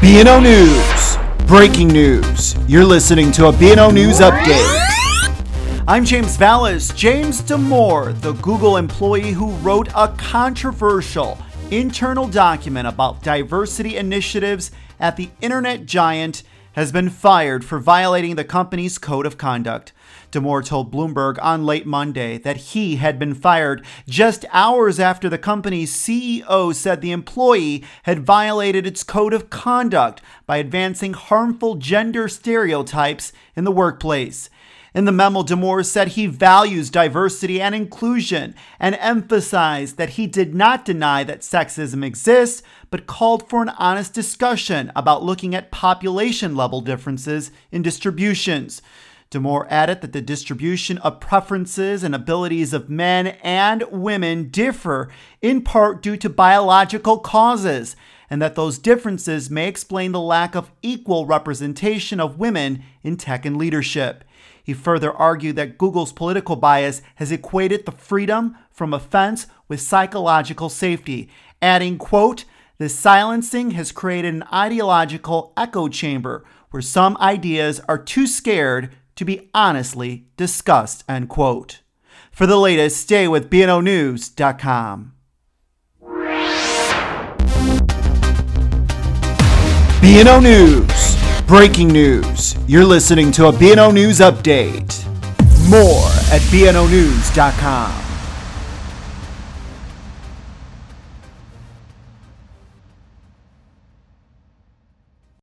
BNO News. Breaking news. You're listening to a BNO News update. I'm James Valles. James Damore, the Google employee who wrote a controversial internal document about diversity initiatives at the internet giant, has been fired for violating the company's code of conduct. Damore told Bloomberg on late Monday that he had been fired just hours after the company's CEO said the employee had violated its code of conduct by advancing harmful gender stereotypes in the workplace. In the memo, Damore said he values diversity and inclusion and emphasized that he did not deny that sexism exists, but called for an honest discussion about looking at population level differences in distributions. Damore added that the distribution of preferences and abilities of men and women differ in part due to biological causes, and that those differences may explain the lack of equal representation of women in tech and leadership. He further argued that Google's political bias has equated the freedom from offense with psychological safety, adding, quote, this silencing has created an ideological echo chamber where some ideas are too scared to be honestly discussed, end quote. For the latest, stay with BNOnews.com. BNO News. Breaking news. You're listening to a BNO News update. More at BNOnews.com.